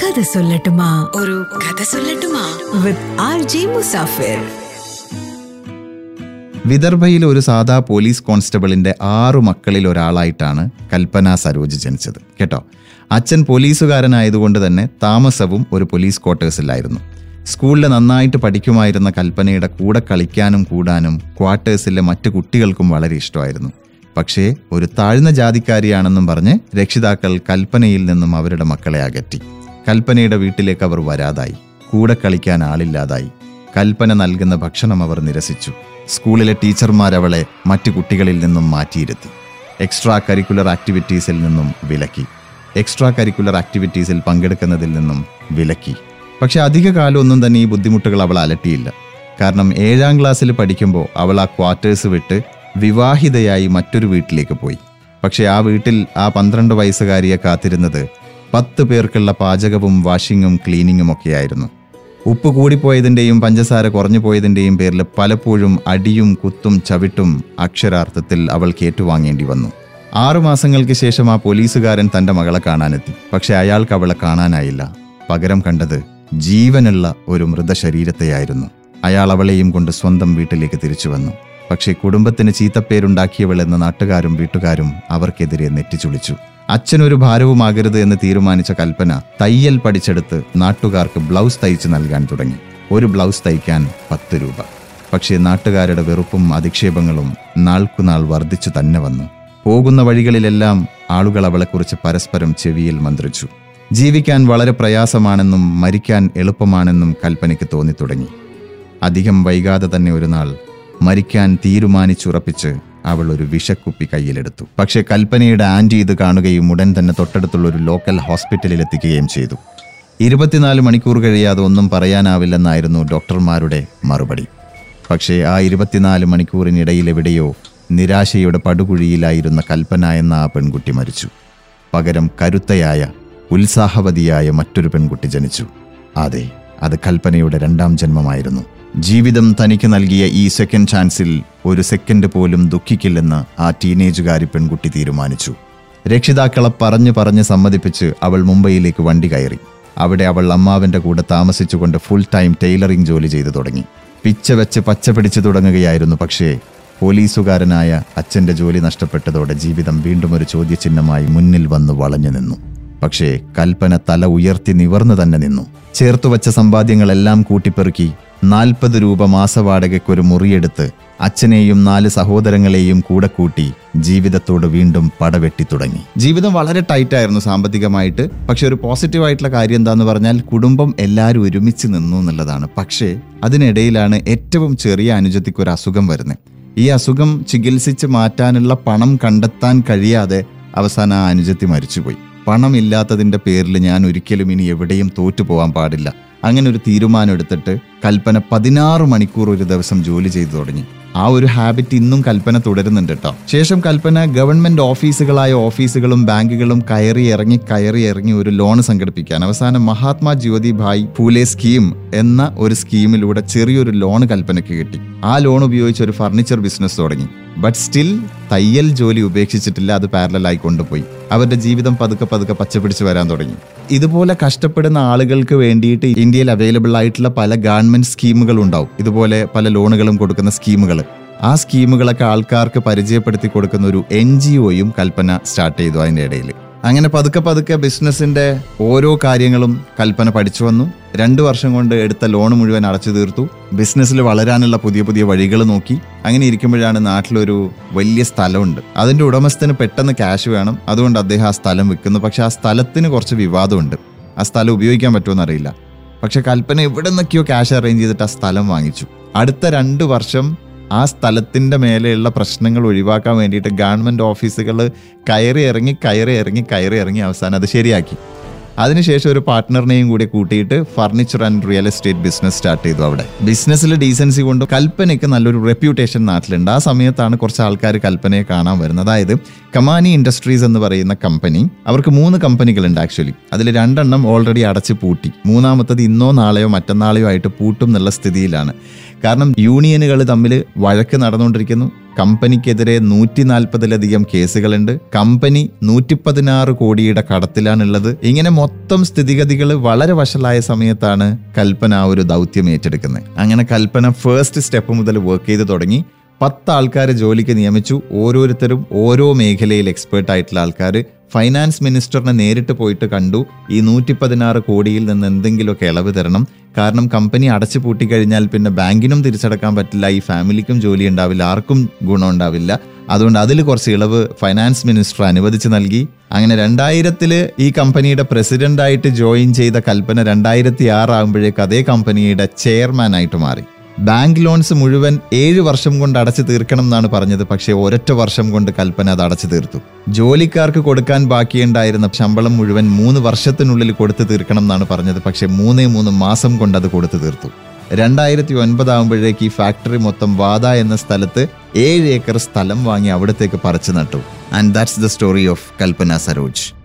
കഥ സൊല്ലട്ടുമാ. ഒരു കഥ സൊല്ലട്ടുമാ. With R J Musafir. വിദർഭയിലെ ഒരു സാധാ പോലീസ് കോൺസ്റ്റബിളിന്റെ ആറു മക്കളിൽ ഒരാളായിട്ടാണ് കൽപ്പന സരോജ് ജനിച്ചത്. കേട്ടോ? അച്ഛൻ പോലീസുകാരനായതുകൊണ്ട് തന്നെ താമസവും ഒരു പോലീസ് ക്വാർട്ടേഴ്സിലായിരുന്നു. സ്കൂളിൽ നന്നായിട്ട് പഠിക്കുമായിരുന്ന കൽപ്പനയുടെ കൂടെ കളിക്കാനും കൂടാനും ക്വാർട്ടേഴ്സിലെ മറ്റു കുട്ടികൾക്കും വളരെ ഇഷ്ടമായിരുന്നു. പക്ഷേ ഒരു താഴ്ന്ന ജാതിക്കാരിയാണെന്നും പറഞ്ഞ് രക്ഷിതാക്കൾ കൽപ്പനയിൽ നിന്നും അവരുടെ മക്കളെ അകറ്റി. കൽപ്പനയുടെ വീട്ടിലേക്ക് അവർ വരാതായി. കൂടെ കളിക്കാൻ ആളില്ലാതായി. കൽപ്പന നൽകുന്ന ഭക്ഷണം അവർ നിരസിച്ചു. സ്കൂളിലെ ടീച്ചർമാർ അവളെ മറ്റു കുട്ടികളിൽ നിന്നും മാറ്റിയിരുത്തി. എക്സ്ട്രാ കരിക്കുലർ ആക്ടിവിറ്റീസിൽ നിന്നും വിലക്കി. എക്സ്ട്രാ കരിക്കുലർ ആക്ടിവിറ്റീസിൽ പങ്കെടുക്കുന്നതിൽ നിന്നും വിലക്കി. പക്ഷെ അധിക കാലമൊന്നും തന്നെ ഈ ബുദ്ധിമുട്ടുകൾ അവൾ അലട്ടിയില്ല. കാരണം ഏഴാം ക്ലാസ്സിൽ പഠിക്കുമ്പോൾ അവൾ ആ ക്വാർട്ടേഴ്സ് വിട്ട് വിവാഹിതയായി മറ്റൊരു വീട്ടിലേക്ക് പോയി. പക്ഷെ ആ വീട്ടിൽ ആ പന്ത്രണ്ട് വയസ്സുകാരിയെ കാത്തിരുന്നത് പത്ത് പേർക്കുള്ള പാചകവും വാഷിങ്ങും ക്ലീനിങ്ങും ഒക്കെയായിരുന്നു. ഉപ്പ് കൂടിപ്പോയതിന്റെയും പഞ്ചസാര കുറഞ്ഞു പോയതിന്റെയും പേരിൽ പലപ്പോഴും അടിയും കുത്തും ചവിട്ടും അക്ഷരാർത്ഥത്തിൽ അവൾ കേട്ടുവാങ്ങേണ്ടി വന്നു. ആറുമാസങ്ങൾക്ക് ശേഷം ആ പോലീസുകാരൻ തന്റെ മകളെ കാണാനെത്തി. പക്ഷെ അയാൾക്ക് അവളെ കാണാനായില്ല. പകരം കണ്ടത് ജീവനുള്ള ഒരു മൃതശരീരത്തെയായിരുന്നു. അയാൾ അവളെയും കൊണ്ട് സ്വന്തം വീട്ടിലേക്ക് തിരിച്ചു വന്നു. പക്ഷേ കുടുംബത്തിന് ചീത്തപ്പേരുണ്ടാക്കിയവളെന്ന് നാട്ടുകാരും വീട്ടുകാരും അവർക്കെതിരെ നെറ്റിച്ചുളിച്ചു അച്ഛനൊരു ഭാരവുമാകരുത് എന്ന് തീരുമാനിച്ച കൽപ്പന തയ്യൽ പഠിച്ചെടുത്ത് നാട്ടുകാർക്ക് ബ്ലൗസ് തയ്ച്ച് നൽകാൻ തുടങ്ങി. ഒരു ബ്ലൗസ് തയ്ക്കാൻ പത്ത് രൂപ. പക്ഷേ നാട്ടുകാരുടെ വെറുപ്പും അധിക്ഷേപങ്ങളും നാൾക്കുനാൾ വർദ്ധിച്ചു തന്നെ വന്നു. പോകുന്ന വഴികളിലെല്ലാം ആളുകൾ അവളെക്കുറിച്ച് പരസ്പരം ചെവിയിൽ മന്ത്രിച്ചു. ജീവിക്കാൻ വളരെ പ്രയാസമാണെന്നും മരിക്കാൻ എളുപ്പമാണെന്നും കൽപ്പനയ്ക്ക് തോന്നിത്തുടങ്ങി. അധികം വൈകാതെ തന്നെ ഒരു നാൾ മരിക്കാൻ തീരുമാനിച്ചുറപ്പിച്ച് അവൾ ഒരു വിഷക്കുപ്പി കയ്യിലെടുത്തു. പക്ഷേ കൽപ്പനയുടെ ആന്റി ഇത് കാണുകയും ഉടൻ തന്നെ തൊട്ടടുത്തുള്ള ഒരു ലോക്കൽ ഹോസ്പിറ്റലിൽ എത്തിക്കുകയും ചെയ്തു. ഇരുപത്തിനാല് മണിക്കൂർ കഴിയാതെ ഒന്നും പറയാനാവില്ലെന്നായിരുന്നു ഡോക്ടർമാരുടെ മറുപടി. പക്ഷേ ആ ഇരുപത്തിനാല് മണിക്കൂറിനിടയിലെവിടെയോ നിരാശയുടെ പടുകുഴിയിലായിരുന്ന കൽപ്പന എന്ന ആ പെൺകുട്ടി മരിച്ചു. പകരം കരുത്തയായ ഉത്സാഹവതിയായ മറ്റൊരു പെൺകുട്ടി ജനിച്ചു. അതെ അത് കൽപ്പനയുടെ രണ്ടാം ജന്മമായിരുന്നു. ജീവിതം തനിക്ക് നൽകിയ ഈ സെക്കൻഡ് ചാൻസിൽ ഒരു സെക്കൻഡ് പോലും ദുഃഖിക്കില്ലെന്ന് ആ ടീനേജുകാരി പെൺകുട്ടി തീരുമാനിച്ചു. രക്ഷിതാക്കളെ പറഞ്ഞു പറഞ്ഞ് സമ്മതിപ്പിച്ച് അവൾ മുംബൈയിലേക്ക് വണ്ടി കയറി. അവിടെ അവൾ അമ്മാവന്റെ കൂടെ താമസിച്ചുകൊണ്ട് ഫുൾ ടൈം ടൈലറിംഗ് ജോലി ചെയ്തു തുടങ്ങി. പിച്ച വെച്ച് പച്ച പിടിച്ചു തുടങ്ങുകയായിരുന്നു പക്ഷേ പോലീസുകാരനായ അച്ഛന്റെ ജോലി നഷ്ടപ്പെട്ടതോടെ ജീവിതം വീണ്ടും ഒരു ചോദ്യചിഹ്നമായി മുന്നിൽ വന്ന് വളഞ്ഞു നിന്നു. പക്ഷേ കൽപ്പന തല ഉയർത്തി നിവർന്നു തന്നെ നിന്നു. ചേർത്തുവച്ച സമ്പാദ്യങ്ങളെല്ലാം കൂട്ടിപ്പെറുക്കി നാൽപ്പത് രൂപ മാസവാടകയ്ക്കൊരു മുറിയെടുത്ത് അച്ഛനെയും നാല് സഹോദരങ്ങളെയും കൂടെ കൂട്ടി ജീവിതത്തോട് വീണ്ടും പടവെട്ടി തുടങ്ങി. ജീവിതം വളരെ ടൈറ്റ് ആയിരുന്നു സാമ്പത്തികമായിട്ട്. പക്ഷെ ഒരു പോസിറ്റീവ് ആയിട്ടുള്ള കാര്യം എന്താന്ന് പറഞ്ഞാൽ കുടുംബം എല്ലാവരും ഒരുമിച്ച് നിന്നു എന്നുള്ളതാണ്. പക്ഷേ അതിനിടയിലാണ് ഏറ്റവും ചെറിയ അനുജത്തിക്ക് ഒരു അസുഖം വരുന്നത്. ഈ അസുഖം ചികിത്സിച്ച് മാറ്റാനുള്ള പണം കണ്ടെത്താൻ കഴിയാതെ അവസാനം ആ അനുജത്തി മരിച്ചുപോയി. പണം ഇല്ലാത്തതിന്റെ പേരിൽ ഞാൻ ഒരിക്കലും ഇനി എവിടെയും തോറ്റു പോകാൻ പാടില്ല. അങ്ങനെ ഒരു തീരുമാനം എടുത്തിട്ട് കൽപ്പന പതിനാറ് മണിക്കൂർ ഒരു ദിവസം ജോലി ചെയ്തു തുടങ്ങി. ആ ഒരു ഹാബിറ്റ് ഇന്നും കൽപ്പന തുടരുന്നുണ്ട് കേട്ടോ ശേഷം കൽപ്പന ഗവൺമെന്റ് ഓഫീസുകളായ ഓഫീസുകളും ബാങ്കുകളും കയറി ഇറങ്ങി കയറി ഇറങ്ങി ഒരു ലോൺ സംഘടിപ്പിക്കാൻ. അവസാനം മഹാത്മാ ജ്യോതി ഭായ് ഫൂലെ സ്കീം എന്ന ഒരു സ്കീമിലൂടെ ചെറിയൊരു ലോൺ കൽപ്പനയ്ക്ക് കിട്ടി. ആ ലോൺ ഉപയോഗിച്ച് ഒരു ഫർണിച്ചർ ബിസിനസ് തുടങ്ങി. ബട്ട് സ്റ്റിൽ തയ്യൽ ജോലി ഉപേക്ഷിച്ചിട്ടില്ല അത് പാരലായി കൊണ്ടുപോയി. അവരുടെ ജീവിതം പതുക്കെ പതുക്കെ പച്ചപിടിച്ച് വരാൻ തുടങ്ങി. ഇതുപോലെ കഷ്ടപ്പെടുന്ന ആളുകൾക്ക് വേണ്ടിയിട്ട് ഇന്ത്യയിൽ അവൈലബിൾ ആയിട്ടുള്ള പല ഗവൺമെന്റ് സ്കീമുകൾ ഉണ്ടാവും. ഇതുപോലെ പല ലോണുകളും കൊടുക്കുന്ന സ്കീമുകൾ ആ സ്കീമുകളൊക്കെ ആൾക്കാർക്ക് പരിചയപ്പെടുത്തി കൊടുക്കുന്ന ഒരു എൻ ജി ഒയും കൽപ്പന സ്റ്റാർട്ട് ചെയ്തു അതിന്റെ ഇടയിൽ. അങ്ങനെ പതുക്കെ പതുക്കെ ബിസിനസിന്റെ ഓരോ കാര്യങ്ങളും കൽപ്പന പഠിച്ചു വന്നു. രണ്ടു വർഷം കൊണ്ട് എടുത്ത ലോൺ മുഴുവൻ അടച്ചു തീർത്തു. ബിസിനസ്സിൽ വളരാനുള്ള പുതിയ പുതിയ വഴികൾ നോക്കി. അങ്ങനെ ഇരിക്കുമ്പോഴാണ് നാട്ടിലൊരു വലിയ സ്ഥലമുണ്ട്. അതിന്റെ ഉടമസ്ഥന് പെട്ടെന്ന് ക്യാഷ് വേണം. അതുകൊണ്ട് അദ്ദേഹം ആ സ്ഥലം വിൽക്കുന്നു. പക്ഷെ ആ സ്ഥലത്തിന് കുറച്ച് വിവാദമുണ്ട്. ആ സ്ഥലം ഉപയോഗിക്കാൻ പറ്റുമെന്ന് അറിയില്ല. പക്ഷെ കൽപ്പന എവിടെ നിന്നൊക്കെയോ ക്യാഷ് അറേഞ്ച് ചെയ്തിട്ട് ആ സ്ഥലം വാങ്ങിച്ചു. അടുത്ത രണ്ട് വർഷം ആ സ്ഥലത്തിന്റെ മേലെയുള്ള പ്രശ്നങ്ങൾ ഒഴിവാക്കാൻ വേണ്ടിയിട്ട് ഗവൺമെന്റ് ഓഫീസുകൾ കയറി ഇറങ്ങി കയറി ഇറങ്ങി കയറി ഇറങ്ങി അവസാനം അത് ശരിയാക്കി. അതിനുശേഷം ഒരു പാർട്ട്ണറിനെയും കൂടി കൂട്ടിയിട്ട് furniture and real estate business start ചെയ്തു അവിടെ. ബിസിനസ്സിൽ ഡീസൻസി കൊണ്ട് കൽപ്പനയ്ക്ക് നല്ലൊരു റെപ്യൂട്ടേഷൻ നാട്ടിലുണ്ട്. ആ സമയത്താണ് കുറച്ച് ആൾക്കാർ കൽപ്പനയെ കാണാൻ വരുന്നത്. അതായത് കമാനി ഇൻഡസ്ട്രീസ് എന്ന് പറയുന്ന കമ്പനി അവർക്ക് മൂന്ന് കമ്പനികളുണ്ട് ആക്ച്വലി. അതിൽ രണ്ടെണ്ണം ഓൾറെഡി അടച്ച് പൂട്ടി. മൂന്നാമത്തത് ഇന്നോ നാളെയോ മറ്റന്നാളെയോ ആയിട്ട് പൂട്ടും എന്നുള്ള സ്ഥിതിയിലാണ്. കാരണം യൂണിയനുകൾ തമ്മിൽ വഴക്ക് നടന്നുകൊണ്ടിരിക്കുന്നു. കമ്പനിക്കെതിരെ നൂറ്റി നാൽപ്പതിലധികം കേസുകളുണ്ട്. കമ്പനി നൂറ്റി പതിനാറ് കോടിയുടെ കടത്തിലാണുള്ളത്. ഇങ്ങനെ മൊത്തം സ്ഥിതിഗതികൾ വളരെ വഷളായ സമയത്താണ് കൽപ്പന ആ ഒരു ദൗത്യം ഏറ്റെടുക്കുന്നത്. അങ്ങനെ കൽപ്പന ഫസ്റ്റ് സ്റ്റെപ്പ് മുതൽ വർക്ക് ചെയ്ത് തുടങ്ങി. പത്ത് ആൾക്കാരെ ജോലിക്ക് നിയമിച്ചു. ഓരോരുത്തരും ഓരോ മേഖലയിൽ എക്സ്പേർട്ട് ആയിട്ടുള്ള ആൾക്കാർ ഫൈനാൻസ് മിനിസ്റ്ററിനെ നേരിട്ട് പോയിട്ട് കണ്ടു. ഈ നൂറ്റി പതിനാറ് കോടിയിൽ നിന്ന് എന്തെങ്കിലുമൊക്കെ ഇളവ് തരണം. കാരണം കമ്പനി അടച്ചു പൂട്ടിക്കഴിഞ്ഞാൽ പിന്നെ ബാങ്കിനും തിരിച്ചടക്കാൻ പറ്റില്ല ഈ ഫാമിലിക്കും ജോലി ഉണ്ടാവില്ല ആർക്കും ഗുണം ഉണ്ടാവില്ല. അതുകൊണ്ട് അതിൽ കുറച്ച് ഇളവ് ഫൈനാൻസ് മിനിസ്റ്റർ അനുവദിച്ച് നൽകി. അങ്ങനെ രണ്ടായിരത്തിൽ ഈ കമ്പനിയുടെ പ്രസിഡന്റായിട്ട് ജോയിൻ ചെയ്ത കൽപ്പന രണ്ടായിരത്തി ആറാകുമ്പോഴേക്ക് അതേ കമ്പനിയുടെ ചെയർമാൻ ആയിട്ട് മാറി. ബാങ്ക് ലോൺസ് മുഴുവൻ ഏഴ് വർഷം കൊണ്ട് അടച്ചു തീർക്കണം എന്നാണ് പറഞ്ഞത്. പക്ഷേ ഒരൊറ്റ വർഷം കൊണ്ട് കൽപ്പന അത് അടച്ചു തീർത്തു. ജോലിക്കാർക്ക് കൊടുക്കാൻ ബാക്കിയുണ്ടായിരുന്ന ശമ്പളം മുഴുവൻ മൂന്ന് വർഷത്തിനുള്ളിൽ കൊടുത്തു തീർക്കണം എന്നാണ് പറഞ്ഞത്. പക്ഷേ മൂന്നേ മൂന്ന് മാസം കൊണ്ട് അത് കൊടുത്തു തീർത്തു. രണ്ടായിരത്തി ഒൻപതാകുമ്പോഴേക്ക് ഈ ഫാക്ടറി മൊത്തം വാദ എന്ന സ്ഥലത്ത് ഏഴ് ഏക്കർ സ്ഥലം വാങ്ങി അവിടത്തേക്ക് പറിച്ചു നട്ടു. And that's the story of Kalpana Saroj.